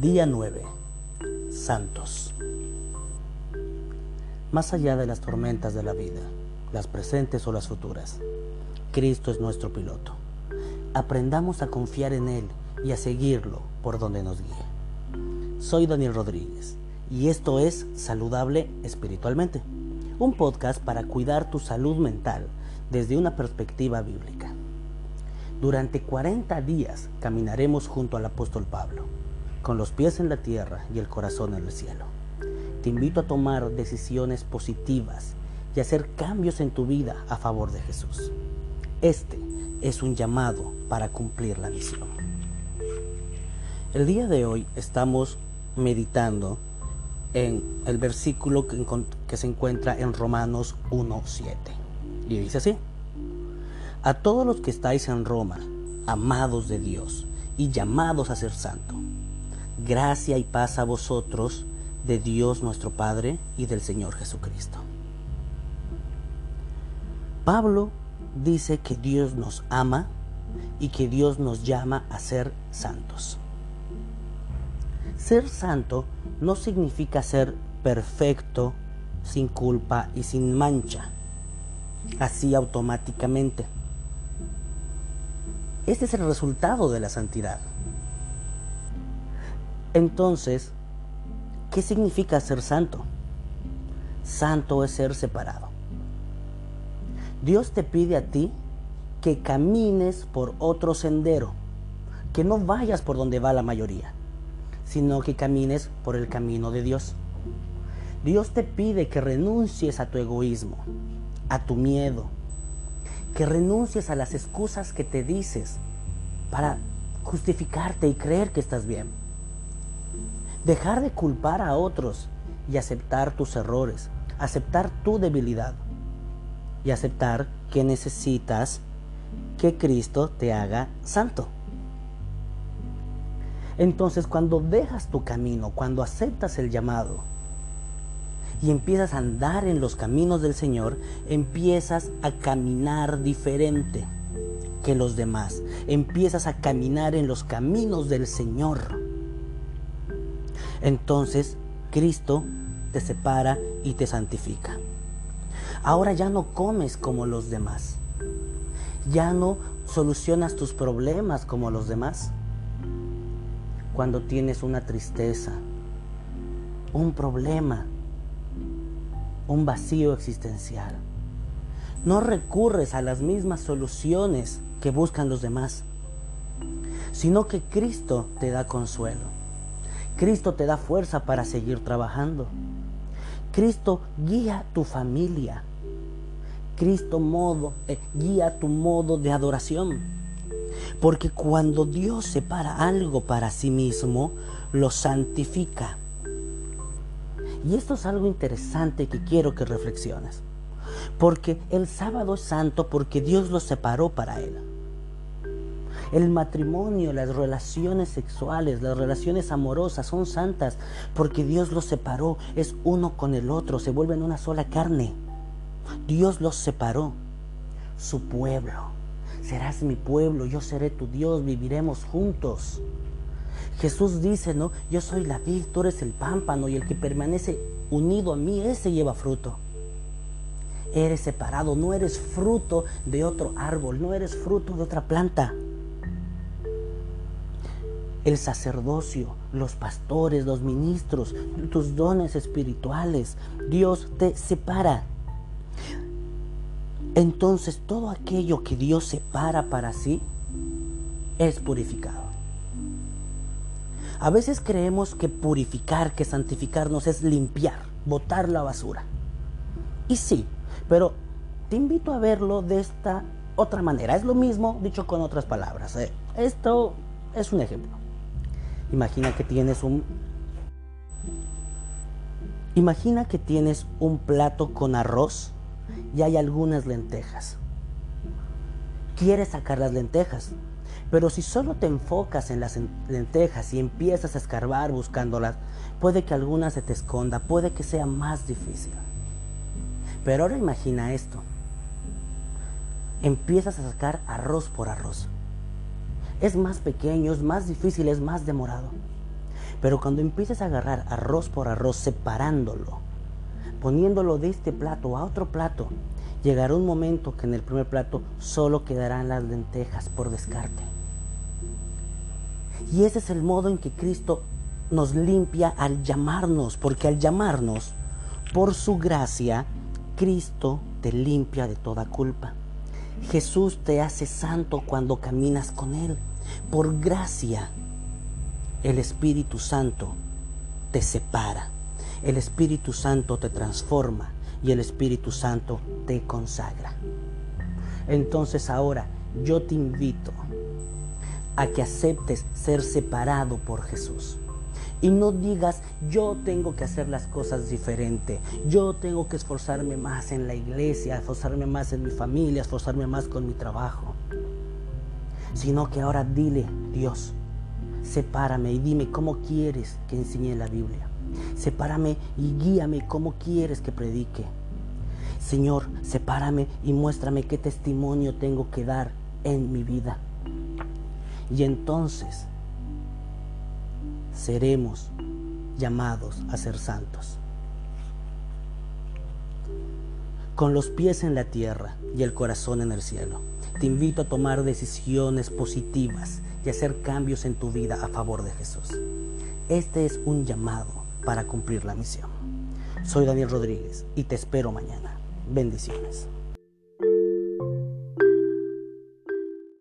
Día 9. Santos. Más allá de las tormentas de la vida, las presentes o las futuras, Cristo es nuestro piloto. Aprendamos a confiar en Él y a seguirlo por donde nos guíe. Soy Daniel Rodríguez y esto es Saludable Espiritualmente, un podcast para cuidar tu salud mental desde una perspectiva bíblica. Durante 40 días caminaremos junto al apóstol Pablo, con los pies en la tierra y el corazón en el cielo. Te invito a tomar decisiones positivas y hacer cambios en tu vida a favor de Jesús. Este es un llamado para cumplir la misión. El día de hoy estamos meditando en el versículo que, se encuentra en Romanos 1.7. Y dice así. A todos los que estáis en Roma, amados de Dios y llamados a ser santo, gracia y paz a vosotros de Dios nuestro Padre y del Señor Jesucristo. Pablo dice que Dios nos ama y que Dios nos llama a ser santos. Ser santo no significa ser perfecto, sin culpa y sin mancha, así automáticamente. Este es el resultado de la santidad. Entonces, ¿qué significa ser santo? Santo es ser separado. Dios te pide a ti que camines por otro sendero, que no vayas por donde va la mayoría, sino que camines por el camino de Dios. Dios te pide que renuncies a tu egoísmo, a tu miedo, que renuncies a las excusas que te dices para justificarte y creer que estás bien. Dejar de culpar a otros y aceptar tus errores, aceptar tu debilidad y aceptar que necesitas que Cristo te haga santo. Entonces cuando dejas tu camino, cuando aceptas el llamado, y empiezas a andar en los caminos del Señor, empiezas a caminar diferente que los demás. Empiezas a caminar en los caminos del Señor. Entonces Cristo te separa y te santifica. Ahora ya no comes como los demás. Ya no solucionas tus problemas como los demás. Cuando tienes una tristeza, un problema, un vacío existencial. No recurres a las mismas soluciones que buscan los demás, sino que Cristo te da consuelo. Cristo te da fuerza para seguir trabajando. Cristo guía tu familia. Cristo modo, eh, guía tu modo de adoración. Porque cuando Dios separa algo para sí mismo, lo santifica. Y esto es algo interesante que quiero que reflexiones. Porque el sábado es santo porque Dios lo separó para él. El matrimonio, las relaciones sexuales, las relaciones amorosas son santas porque Dios los separó, es uno con el otro, se vuelven una sola carne. Dios los separó. Su pueblo. Serás mi pueblo, yo seré tu Dios, viviremos juntos. Jesús dice, ¿no? Yo soy la vid, tú eres el pámpano y el que permanece unido a mí, ese lleva fruto. Eres separado, no eres fruto de otro árbol, no eres fruto de otra planta. El sacerdocio, los pastores, los ministros, tus dones espirituales, Dios te separa. Entonces todo aquello que Dios separa para sí es purificado. A veces creemos que purificar, que santificarnos es limpiar, botar la basura. Y sí, pero te invito a verlo de esta otra manera. Es lo mismo dicho con otras palabras. ¿eh? Esto es un ejemplo. Imagina que tienes un Imagina que tienes un plato con arroz y hay algunas lentejas. Quieres sacar las lentejas, pero si solo te enfocas en las lentejas y empiezas a escarbar buscándolas, puede que alguna se te esconda, puede que sea más difícil. Pero ahora imagina esto. Empiezas a sacar arroz por arroz. Es más pequeño, es más difícil, es más demorado. Pero cuando empieces a agarrar arroz por arroz, separándolo, poniéndolo de este plato a otro plato, llegará un momento que en el primer plato solo quedarán las lentejas por descarte. Y ese es el modo en que Cristo nos limpia al llamarnos, porque al llamarnos, por su gracia, Cristo te limpia de toda culpa. Jesús te hace santo cuando caminas con Él. Por gracia, el Espíritu Santo te separa. El Espíritu Santo te transforma y el Espíritu Santo te consagra. Entonces ahora yo te invito a que aceptes ser separado por Jesús. Y no digas, yo tengo que hacer las cosas diferente, yo tengo que esforzarme más en la iglesia, esforzarme más en mi familia, esforzarme más con mi trabajo. Sino que ahora dile, Dios, sepárame y dime cómo quieres que enseñe la Biblia. Sepárame y guíame cómo quieres que predique. Señor, sepárame y muéstrame qué testimonio tengo que dar en mi vida. Y entonces seremos llamados a ser santos. Con los pies en la tierra y el corazón en el cielo, te invito a tomar decisiones positivas y hacer cambios en tu vida a favor de Jesús. Este es un llamado para cumplir la misión. Soy Daniel Rodríguez y te espero mañana. Bendiciones.